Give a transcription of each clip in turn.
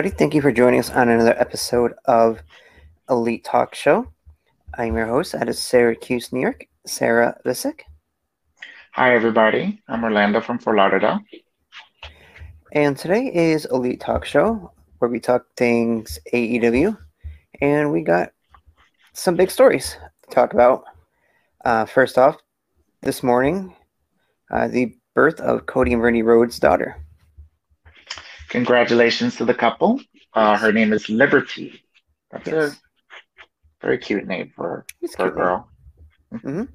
everybody. Thank you for joining us on another episode of Elite Talk Show. I'm your host out of Syracuse, New York, Sarah Visick. Hi, everybody. I'm Orlando from Fort Lauderdale. And today is Elite Talk Show, where we talk things AEW. And we got some big stories to talk about. Uh, first off, this morning, uh, the birth of Cody and Brittany Rhodes' daughter. Congratulations to the couple. Uh, her name is Liberty. That's Yes. a very cute name for, It's for a girl. Mhm.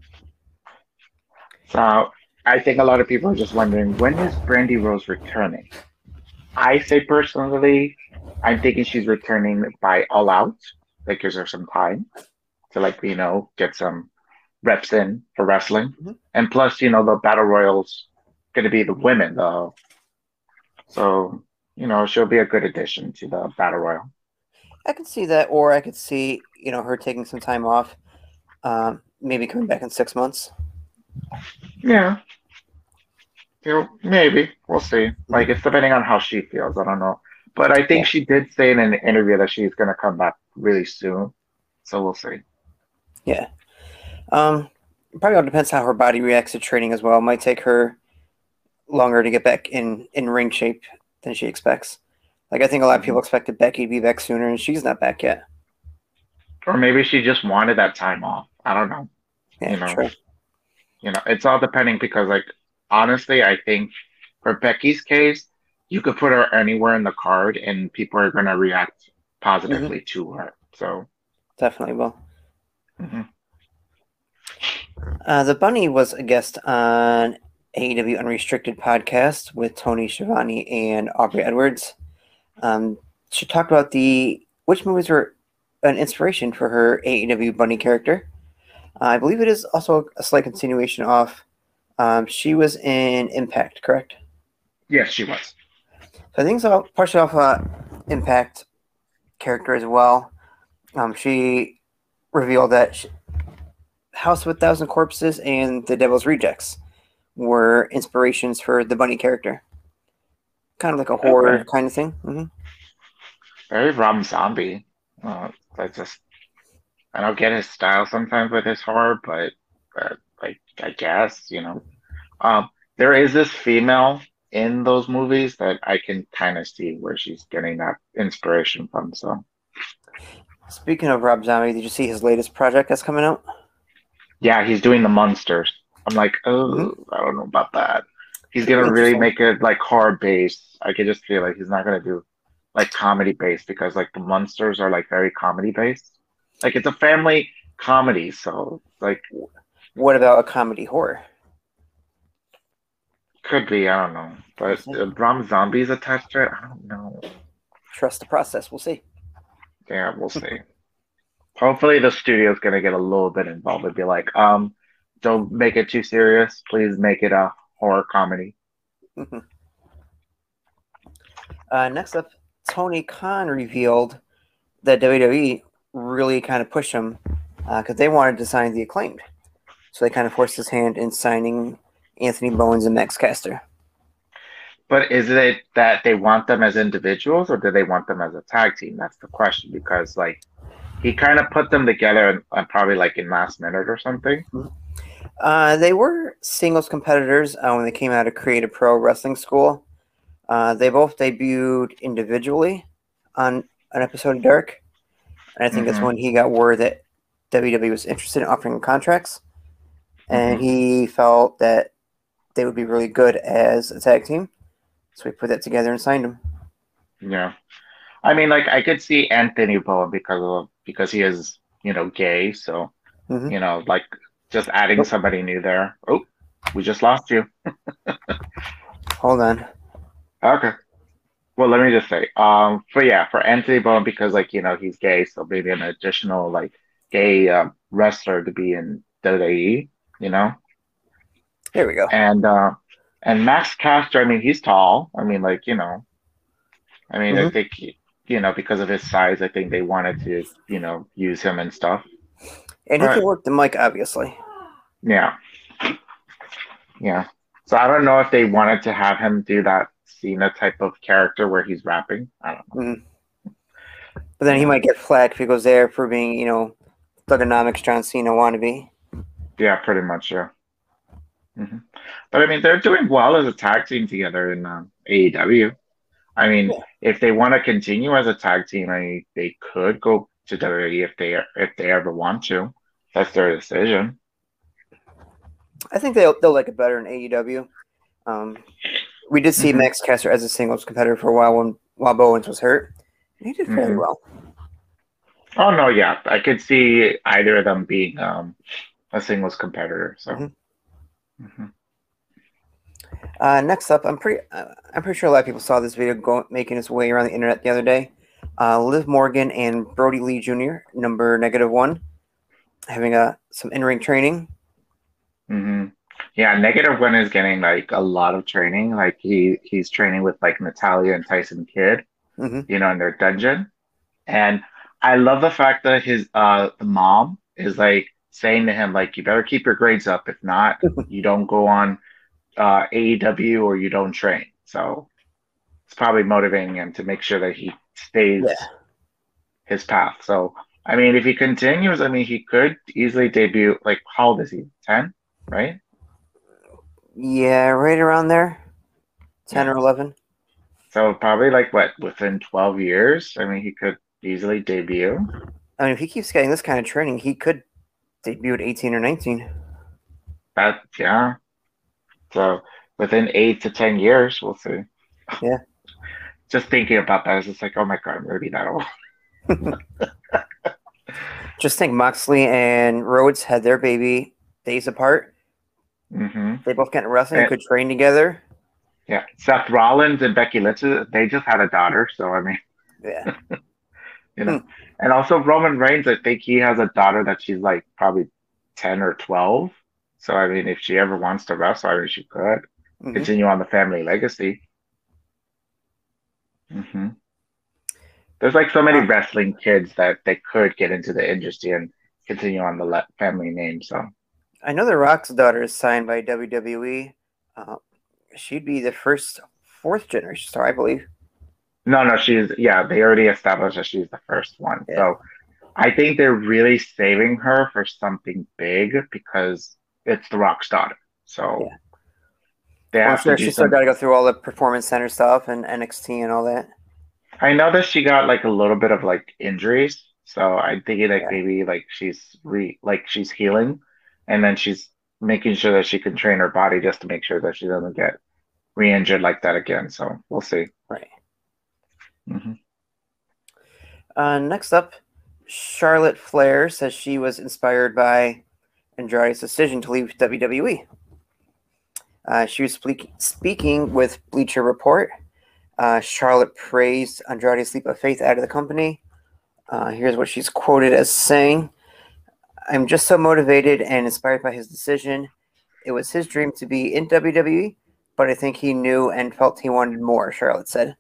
So I think a lot of people are just wondering when is Brandi Rhodes returning? I say personally, I'm thinking she's returning by All Out. That gives her some time to like you know get some reps in for wrestling, Mhm. and plus you know the battle royals going to be the women though, so you know she'll be a good addition to the battle royal. I could see that, or I could see, you know, her taking some time off, um, maybe coming back in six months. Yeah. You know, maybe. We'll see. Like, it's depending on how she feels. I don't know. But I think Yeah. she did say in an interview that she's going to come back really soon. So we'll see. Yeah. Um, probably all depends how her body reacts to training as well. It might take her longer to get back in in ring shape than she expects. Like I think a lot of people expected Becky to be back sooner, and she's not back yet. Or maybe she just wanted that time off. I don't know. Yeah, You know. true. You know, it's all depending because, like, honestly, I think for Becky's case, you could put her anywhere in the card and people are going to react positively to her. So, Definitely will. mhm. Uh, the Bunny was a guest on AEW Unrestricted podcast with Tony Schiavone and Aubrey Edwards. Um, she talked about the which movies were an inspiration for her AEW Bunny character. Uh, I believe it is also a slight continuation of. Um, she was in Impact, correct? yes, she was. So I think it's all partially off uh, Impact character as well. Um, she revealed that she, House a Thousand Corpses and The Devil's Rejects were inspirations for the bunny character. Kind of like a horror Okay. kind of thing. hmm very Rob Zombie. Uh, I just I don't get his style sometimes with his horror, but uh, like I guess you know, um, there is this female in those movies that I can kind of see where she's getting that inspiration from. So Speaking of Rob Zombie, did you see his latest project that's coming out? yeah, he's doing the monsters. I'm like, oh, Mhm. I don't know about that. He's gonna really make it like horror based. I can just feel like he's not gonna do like comedy based because like the monsters are like very comedy based. Like it's a family comedy, so like What about a comedy horror? could be I don't know, but uh, Rob Zombie's attached to it. I don't know. Trust the process. We'll see. Yeah, we'll see. Hopefully the studio's gonna get a little bit involved and be like, um, don't make it too serious. Please make it a horror comedy. Uh, next up, Tony Khan revealed that WWE really kind of pushed him because they wanted to sign the acclaimed. So they kind of forced his hand in signing Anthony Bowens and Max Caster. But is it that they want them as individuals or do they want them as a tag team? That's the question because like he kind of put them together and, probably like in last minute or something. Uh, they were singles competitors uh, when they came out of Create A Pro Wrestling School. Uh, they both debuted individually on an episode of Dark. And I think that's Mhm. when he got word that WWE was interested in offering contracts. And Mhm. he felt that they would be really good as a tag team. So we put that together and signed him. Yeah. I mean like I could see Anthony Bowen because of because he is, you know, gay, so Mhm. you know, like just adding somebody new there. Oh, we just lost you. Hold on. Okay. Well, let me just say, um, for yeah, for Anthony Bowen because like you know he's gay, so maybe an additional like gay um, wrestler to be in WWE, you know, Here we go. and uh, and Max Caster, I mean he's tall, I mean like you know, I mean I Mhm. think you know because of his size, I think they wanted to you know use him and stuff. And he Right. can work the mic, obviously. Yeah, yeah. So I don't know if they wanted to have him do that Cena type of character where he's rapping. I don't know. Mhm. But then he might get flack if he goes there for being, you know, Thuganomics John Cena wannabe. Yeah, pretty much. Yeah. hmm But I mean, they're doing well as a tag team together in um, AEW. I mean, Yeah. if they want to continue as a tag team, I mean, they could go to WWE if they if they ever want to. That's their decision. I think they'll they'll like it better in AEW. Um, we did see Mhm. Max Caster as a singles competitor for a while when while Bowens was hurt. He did fairly Mhm. well. Oh no, yeah, I could see either of them being um, a singles competitor. So. Mhm. Mhm. Uh, next up, I'm pretty uh, I'm pretty sure a lot of people saw this video go, making its way around the internet the other day. Uh, Liv Morgan and Brodie Lee Jr. number negative one, having a some in ring training. Hmm Yeah, Negative One is getting like a lot of training. Like he he's training with like Natalya and Tyson Kidd, hmm you know, in their dungeon. And I love the fact that his uh the mom is like saying to him like you better keep your grades up. If not, you don't go on uh AEW or you don't train. So it's probably motivating him to make sure that he stays Yeah. his path. So I mean, if he continues, I mean, he could easily debut. Like, how old is he? Ten, right? Yeah, right around there, ten or eleven. So probably like what within 12 years, I mean, he could easily debut. I mean, if he keeps getting this kind of training, he could debut at eighteen or nineteen. That yeah. So within eight to 10 years, we'll see. Yeah. Just thinking about that, it's just like, oh my God, I'm gonna be that old. Just think, Moxley and Rhodes had their baby days apart. Hmm They both got wrestling, Yeah. could train together. Yeah. Seth Rollins and Becky Lynch, they just had a daughter. So I mean, Yeah, you know, and also Roman Reigns, I think he has a daughter that she's like probably 10 or 12. So I mean, if she ever wants to wrestle, I mean, she could. Mhm. continue on the family legacy. hmm There's like so many wrestling kids that they could get into the industry and continue on the le- family name. So I know The Rock's daughter is signed by WWE. Uh, she'd be the first fourth generation star, I believe. no, no, she's yeah. They already established that she's the first one. Yeah. So I think they're really saving her for something big because it's The Rock's daughter. So Yeah. they Well, have sure to she's still got to go through all the performance center stuff and NXT and all that. I know that she got like a little bit of like injuries, so I'm thinking like Yeah. maybe like she's re like she's healing, and then she's making sure that she can train her body just to make sure that she doesn't get re-injured like that again. So we'll see. Right. hmm Uh, next up, Charlotte Flair says she was inspired by Andrade's decision to leave WWE. Uh, she was speak- speaking with Bleacher Report. Uh, Charlotte praised Andrade's leap of faith out of the company. Uh, here's what she's quoted as saying I'm just so motivated and inspired by his decision. It was his dream to be in WWE, but I think he knew and felt he wanted more, Charlotte said.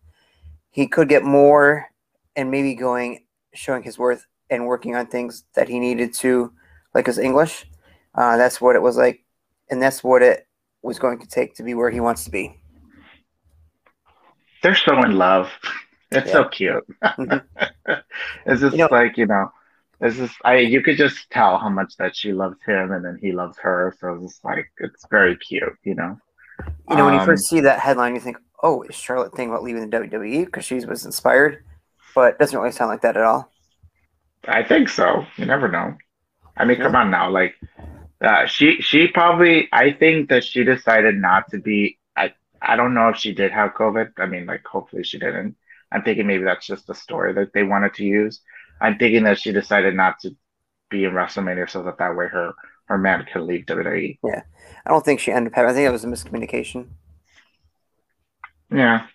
He could get more and maybe going, showing his worth and working on things that he needed to, like his English. Uh, that's what it was like, and that's what it was going to take to be where he wants to be. They're so in love. It's so cute. Mhm. It's just You know- like you know, it's just I you could just tell how much that she loves him, and then he loves her. So it's just like it's very cute, you know. You know, when you Um, first see that headline, you think, "Oh, is Charlotte thinking about leaving the WWE because she was inspired?" But it doesn't really sound like that at all. I think so. You never know. I mean, Yeah. come on now. Like, uh, she she probably. I think that she decided not to be. I I don't know if she did have COVID. I mean, like, hopefully she didn't. I'm thinking maybe that's just the story that they wanted to use. I'm thinking that she decided not to be in WrestleMania so that that way her her man could leave WWE. Yeah, I don't think she ended up having. I think it was a miscommunication. Yeah.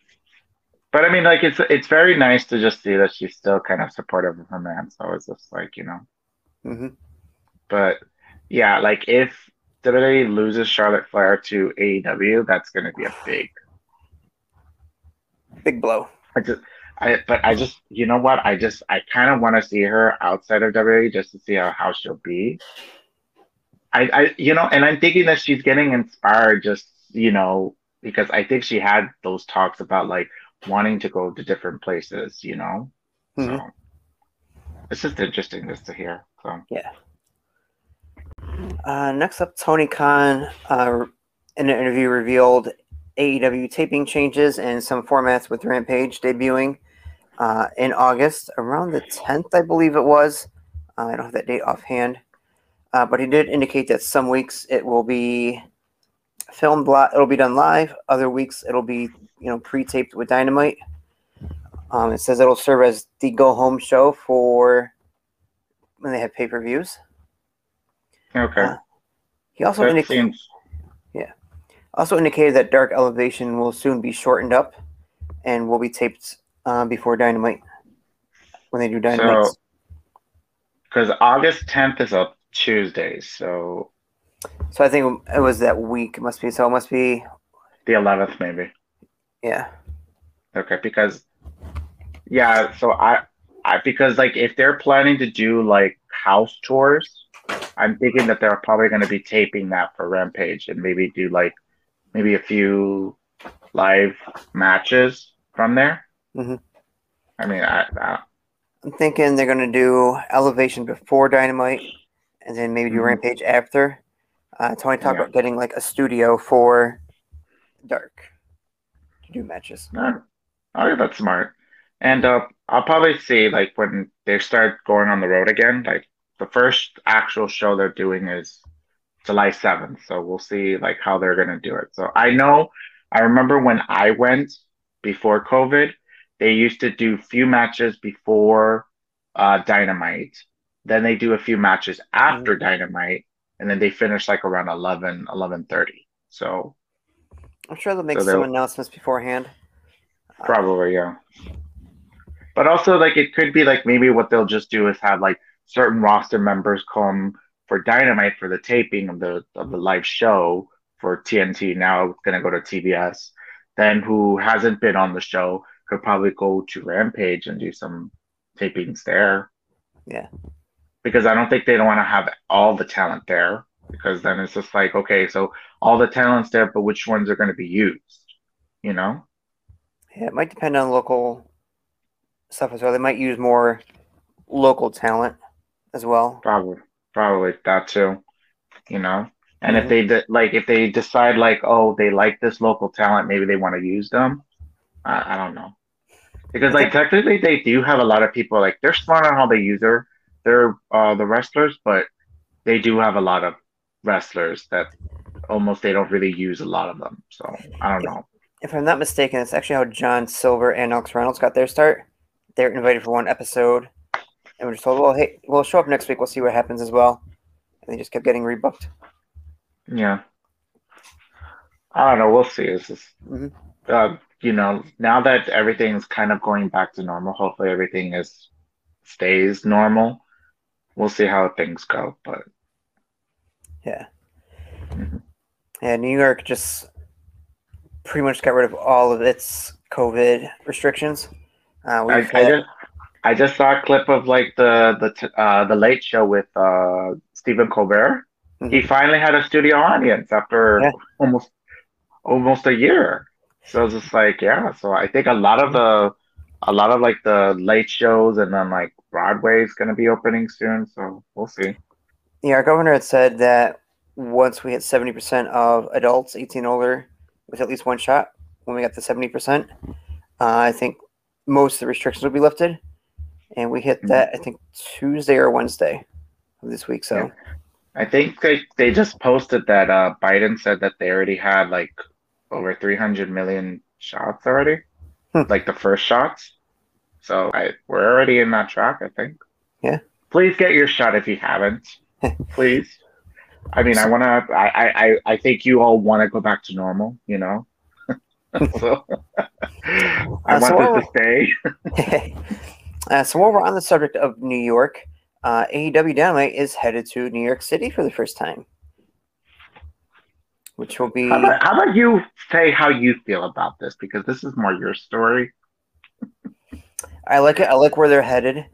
But I mean, like, it's it's very nice to just see that she's still kind of supportive of her man. So it's just like you know. hmm But yeah, like if WWE loses Charlotte Flair to AEW, that's going to be a big. Big blow. I just, I but I just, you know what? I just, I kind of want to see her outside of WWE just to see how, how she'll be. I, I, you know, and I'm thinking that she's getting inspired just, you know, because I think she had those talks about like wanting to go to different places, you know. Mhm. So it's just interesting just to hear. So Yeah. Uh, next up, Tony Khan uh, in an interview revealed AEW taping changes and some formats with Rampage debuting uh, in August, around the 10th, I believe it was. Uh, I don't have that date offhand. Uh, but he did indicate that some weeks it will be filmed, li- it'll be done live. Other weeks it'll be, you know, pre-taped with Dynamite. Um, it says it'll serve as the go-home show for when they have pay-per-views. okay, Uh, He also that indicated seems also indicated that Dark Elevation will soon be shortened up and will be taped uh, before Dynamite when they do Dynamite. so because August 10th is a Tuesday, so So, I think it was that week. It must be so. It must be the 11th maybe. yeah. Okay, because yeah, so I I because like if they're planning to do like house tours, I'm thinking that they're probably going to be taping that for Rampage and maybe do like maybe a few live matches from there. Mhm. I mean, I, I I'm thinking they're gonna do Elevation before Dynamite, and then maybe do Mhm. Rampage after. Uh, Tony talked Yeah. about getting like a studio for Dark to do matches. no, oh yeah, that's smart. And uh, I'll probably see like when they start going on the road again, like the first actual show they're doing is July 7th. So we'll see like how they're gonna do it. So I know I remember when I went before COVID, they used to do few matches before uh Dynamite. Then they do a few matches after Dynamite, and then they finish like around 11, 11:30. So I'm sure they'll make So some announcements beforehand. Probably, yeah. But also, like, it could be like maybe what they'll just do is have like certain roster members come for Dynamite for the taping of the of the live show for TNT. Now it's gonna go to TBS. Then who hasn't been on the show could probably go to Rampage and do some tapings there. Yeah. Because I don't think they don't want to have all the talent there. Because then it's just like, okay, so all the talent's there, but which ones are going to be used? You know? Yeah, it might depend on local stuff as well. They might use more local talent as well. Probably, probably that too. You know, and if Mhm. they de- like, if they decide like, oh, they like this local talent, maybe they want to use them. I, I don't know, because like technically they do have a lot of people. Like they're smart on how they use their their uh the wrestlers, but they do have a lot of wrestlers that almost they don't really use a lot of them. So I don't know. If I'm not mistaken, it's actually how John Silver and Alex Reynolds got their start. They were invited for one episode and we're just told, well, hey, we'll show up next week. We'll see what happens as well. And they just kept getting rebooked. Yeah. I don't know. We'll see. It's just, Mhm. uh, you know, now that everything's kind of going back to normal, hopefully everything is stays normal. We'll see how things go. But Yeah. Mhm. Yeah, New York just pretty much got rid of all of its COVID restrictions. Uh, I, we've I had- just, I just saw a clip of like the the t- uh, the Late Show with uh, Stephen Colbert. He Mhm. finally had a studio audience after Yeah. almost almost a year. So it's just like, yeah. So I think a lot of the a lot of like the late shows and then like Broadway is going to be opening soon. So we'll see. Yeah, our governor had said that once we hit 70% of adults 18 and older with at least one shot, when we got to 70%, uh, I think most of the restrictions will be lifted. And we hit that, I think, Tuesday or Wednesday of this week. So, Yeah. I think they they just posted that uh, Biden said that they already had like over 300 million shots already, Hmm. like the first shots. So I we're already in that track, I think. Yeah. Please get your shot if you haven't. Please. I mean, I want to. I, I I think you all want to go back to normal. You know. so I Uh, so want what- this to stay. uh, so while we're on the subject of New York, uh, AEW Dynamite is headed to New York City for the first time, which will be. How about, how about you say how you feel about this because this is more your story. I like it. I like where they're headed.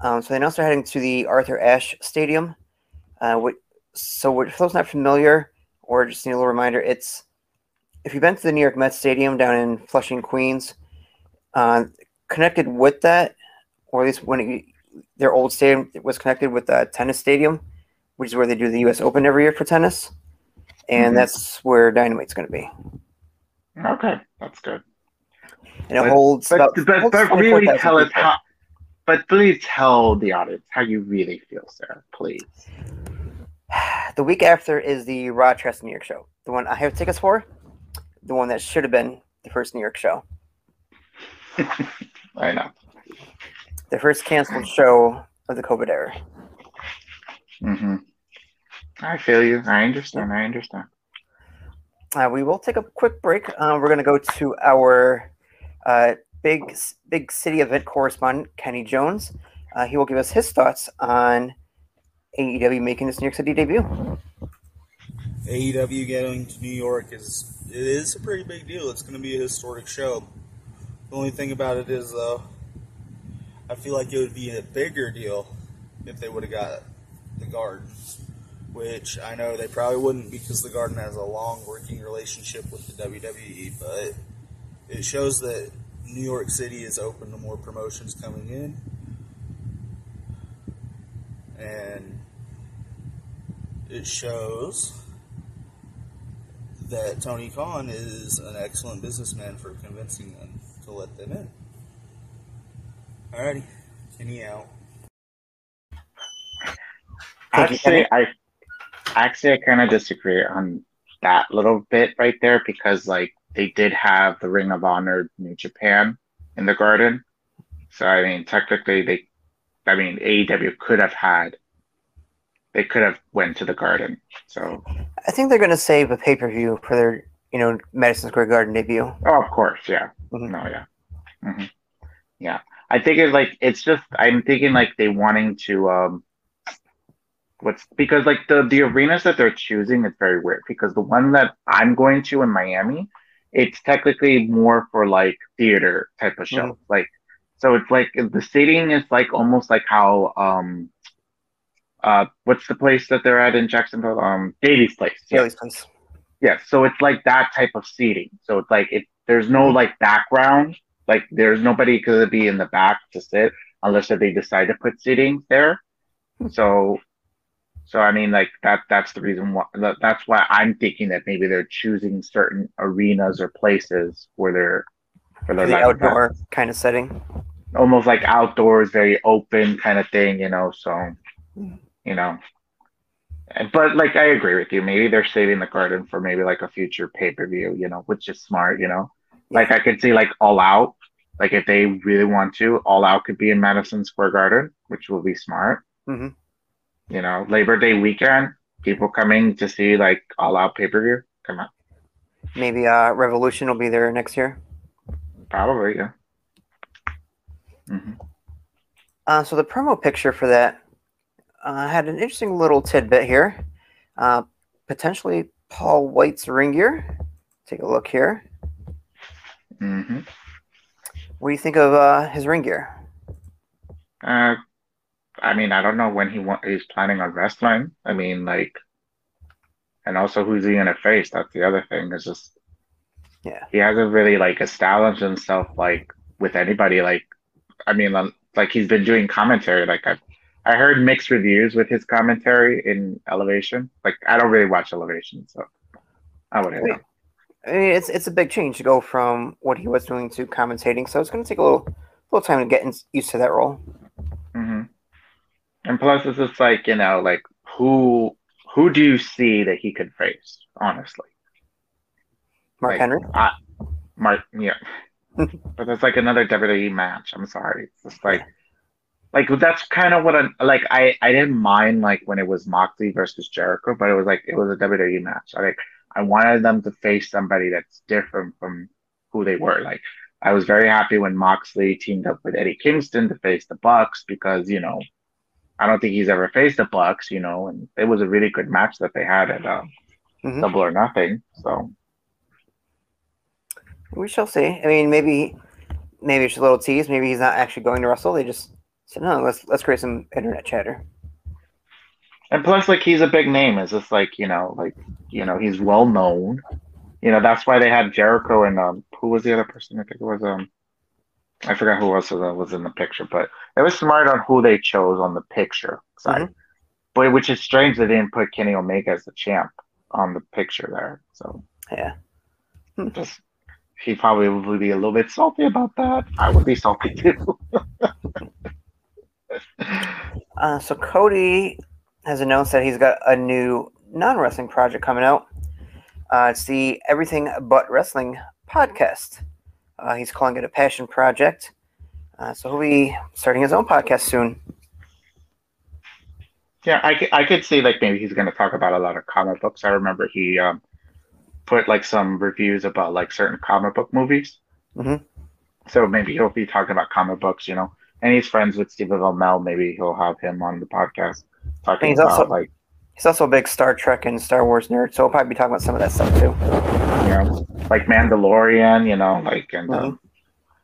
Um, so they announced they're heading to the Arthur Ashe Stadium. Uh, which, so what- for those not familiar, or just need a little reminder, it's if you've been to the New York Mets Stadium down in Flushing, Queens, uh, connected with that, or at least when it, their old stadium was connected with the tennis stadium, which is where they do the U.S. Open every year for tennis, and Mhm. that's where Dynamite's going to be. Okay, that's good. And it But- holds But about but, holds but really tell us how. But please tell the audience how you really feel, Sarah. Please. The week after is the Raw Trust New York show, the one I have tickets for, the one that should have been the first New York show, I know. the first canceled show of the COVID era. hmm I feel you. I understand. I understand. Uh, we will take a quick break. Uh, we're going to go to our uh, big big city event correspondent, Kenny Jones. Uh, he will give us his thoughts on AEW making this New York City debut. AEW getting to New York is it is a pretty big deal. It's going to be a historic show. The only thing about it is, though, I feel like it would be a bigger deal if they would have got the Garden, which I know they probably wouldn't because the Garden has a long working relationship with the WWE. But it shows that New York City is open to more promotions coming in, and it shows that Tony Khan is an excellent businessman for convincing them to let them in. Alrighty, Kenny out. Thank you, Actually, I actually I kind of disagree on that little bit right there because like they did have the Ring of Honor New Japan in the Garden, so I mean technically they, I mean AEW could have had, they could have went to the Garden. So I think they're going to save a pay per view for their you know Madison Square Garden debut. oh of course yeah Mhm. no yeah, hmm yeah I think it's like it's just I'm thinking like they wanting to um what's because like the the arenas that they're choosing is very weird because the one that I'm going to in Miami, it's technically more for like theater type of show. Like so it's like the seating is like almost like how um uh what's the place that they're at in Jacksonville? Um Daily's Place. Yeah. Daily's Place. Yeah, so it's like that type of seating. So it's like it there's no like background, like there's nobody gonna be in the back to sit unless they decide to put seating there. So so I mean like that that's the reason why that's why I'm thinking that maybe they're choosing certain arenas or places where they're for their the events. outdoor kind of setting. almost like outdoors, very open kind of thing, you know. So, you know, but like I agree with you. Maybe they're saving the garden for maybe like a future pay per view, you know, which is smart, you know. Like I could see like All Out, like if they really want to, All Out could be in Madison Square Garden, which will be smart. Mhm. You know, Labor Day weekend, people coming to see like All Out pay per view. Come on, Maybe uh, Revolution will be there next year. probably yeah. Mm-hmm. Uh, so the promo picture for that uh, had an interesting little tidbit here. Uh, potentially Paul White's ring gear. Take a look here. Mm-hmm. What do you think of uh, his ring gear? Uh, I mean, I don't know when he want, he's planning on wrestling. I mean, like, and also who's he gonna face? That's the other thing. Is just Yeah. he hasn't really like established himself like with anybody. Like, I mean, um, like he's been doing commentary. Like I, I heard mixed reviews with his commentary in Elevation. Like I don't really watch Elevation, so I wouldn't know. I mean, it's it's a big change to go from what he was doing to commentating. So it's going to take a little little time to get in, used to that role. And plus, it's just like you know, like who who do you see that he could face? Honestly. Mark Like, Henry. I, Mark, yeah. but it's like another WWE match. I'm sorry. It's just like, like that's kind of what I like. I I didn't mind like when it was Moxley versus Jericho, but it was like it was a WWE match. I like I wanted them to face somebody that's different from who they were. Like I was very happy when Moxley teamed up with Eddie Kingston to face the Bucks because you know I don't think he's ever faced the Bucks. You know, and it was a really good match that they had at uh, Mhm. Double or Nothing. So. We shall see. I mean, maybe maybe it's a little tease. Maybe he's not actually going to wrestle. They just said, no, let's let's create some internet chatter. And plus, like he's a big name. It's just like you know, like you know, he's well known. you know, that's why they had Jericho and um, who was the other person? I think it was um, I forgot who else was in the picture, but it was smart on who they chose on the picture side. Mm-hmm. But which is strange they didn't put Kenny Omega as the champ on the picture there. So yeah, just he probably would be a little bit salty about that. I would be salty too. uh, so Cody has announced that he's got a new non-wrestling project coming out. Uh, it's the Everything But Wrestling podcast. Uh, he's calling it a passion project. Uh, so he'll be starting his own podcast soon. Yeah, I, I could see like maybe he's going to talk about a lot of comic books. I remember he um, put like some reviews about like certain comic book movies. Mm-hmm. So maybe he'll be talking about comic books, you know. And he's friends with Stephen Amell. Maybe he'll have him on the podcast talking he's about also, like he's also a big Star Trek and Star Wars nerd, so he'll probably be talking about some of that stuff too. Know, like Mandalorian, you know, like and um,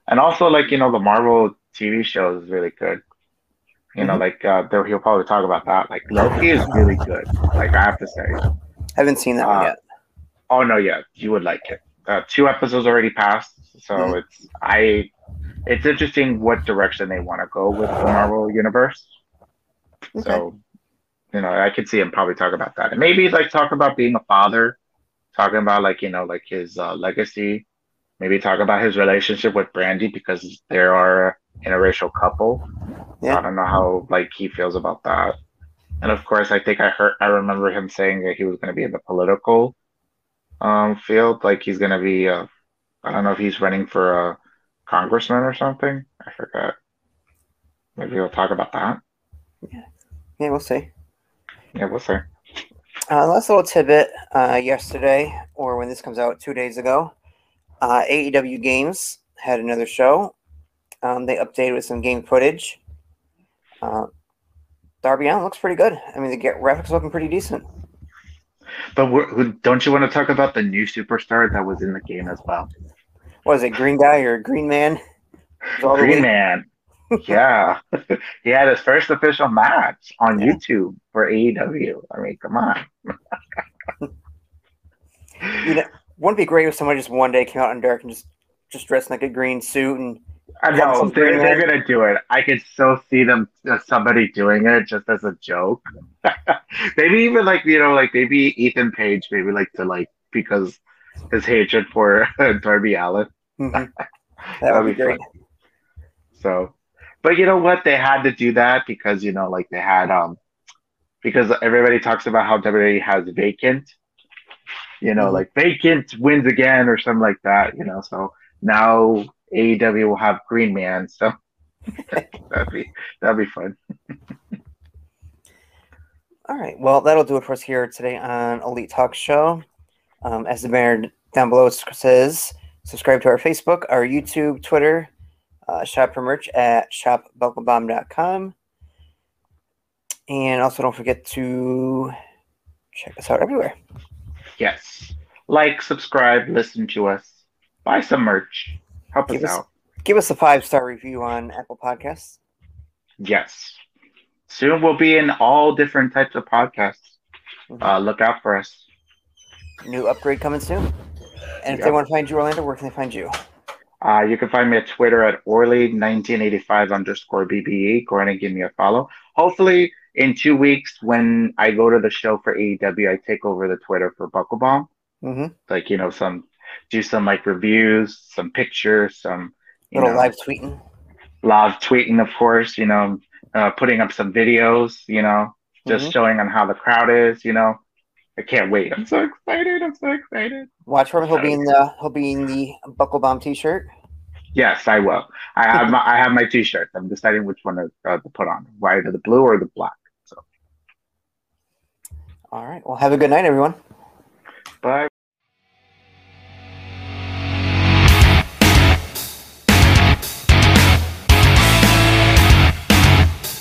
and also like you know the Marvel TV show is really good. You know, mm-hmm. like uh, there, he'll probably talk about that. Like Loki is really good. Like I have to say, I haven't seen that uh, one yet. Oh no, yeah, you would like it. Uh, two episodes already passed, so mm-hmm. it's I. It's interesting what direction they want to go with the Marvel universe. Okay. So, you know, I could see him probably talk about that, and maybe like talk about being a father, talking about like you know like his uh, legacy, maybe talk about his relationship with Brandi because they are a interracial couple. Yeah. I don't know how like he feels about that. And of course, I think I heard I remember him saying that he was going to be in the political um, field. Like he's going to be, uh, I don't know if he's running for a congressman or something. I forgot. Maybe we'll talk about that. Yeah, yeah, we'll see. Yeah, we'll see. Uh, last little tidbit uh, yesterday, or when this comes out, two days ago, uh, AEW Games had another show. Um, they updated with some game footage. Uh, Darby Allin looks pretty good. I mean, the graphics looking pretty decent. But don't you want to talk about the new superstar that was in the game as well? Was it Green Guy or Green Man? Green Man. Yeah, he had his first official match on yeah. YouTube for AEW. I mean, come on. you know, wouldn't be great if someone just one day came out in dark and just just dressed in like a green suit and I know they're, they're gonna do it. I could still see them uh, somebody doing it just as a joke. maybe even like you know, like maybe Ethan Page, maybe like to like because his hatred for Darby Allin. Mm-hmm. That would be great. Fun. So, but you know what? They had to do that because you know, like they had um, because everybody talks about how WWE has vacant. You know, mm-hmm. like vacant wins again or something like that. You know, so now AEW will have Green Man, so that'd be that'd be fun. All right, well that'll do it for us here today on Elite Talk Show. Um, as the banner down below says, subscribe to our Facebook, our YouTube, Twitter, uh, shop for merch at shopbucklebomb.com. And also don't forget to check us out everywhere. Yes. Like, subscribe, listen to us, buy some merch. Help give us, us out. Give us a five star review on Apple Podcasts. Yes. Soon we'll be in all different types of podcasts. Mm-hmm. Uh, look out for us. New upgrade coming soon. And if yep. they want to find you, Orlando, where can they find you? Uh, you can find me at Twitter at Orly1985 underscore BBE. Go ahead and give me a follow. Hopefully, in two weeks, when I go to the show for AEW, I take over the Twitter for Buckle Bomb. Mm-hmm. Like, you know, some do some like reviews, some pictures, some little know, live tweeting. Live tweeting, of course. You know, uh, putting up some videos. You know, just mm-hmm. showing on how the crowd is. You know, I can't wait. I'm so excited. I'm so excited. Watch for him. He'll be in the he'll be in the Buckle Bomb T-shirt. Yes, I will. I have my I have my T-shirt. I'm deciding which one to, uh, to put on, either the blue or the black. So. All right. Well, have a good night, everyone.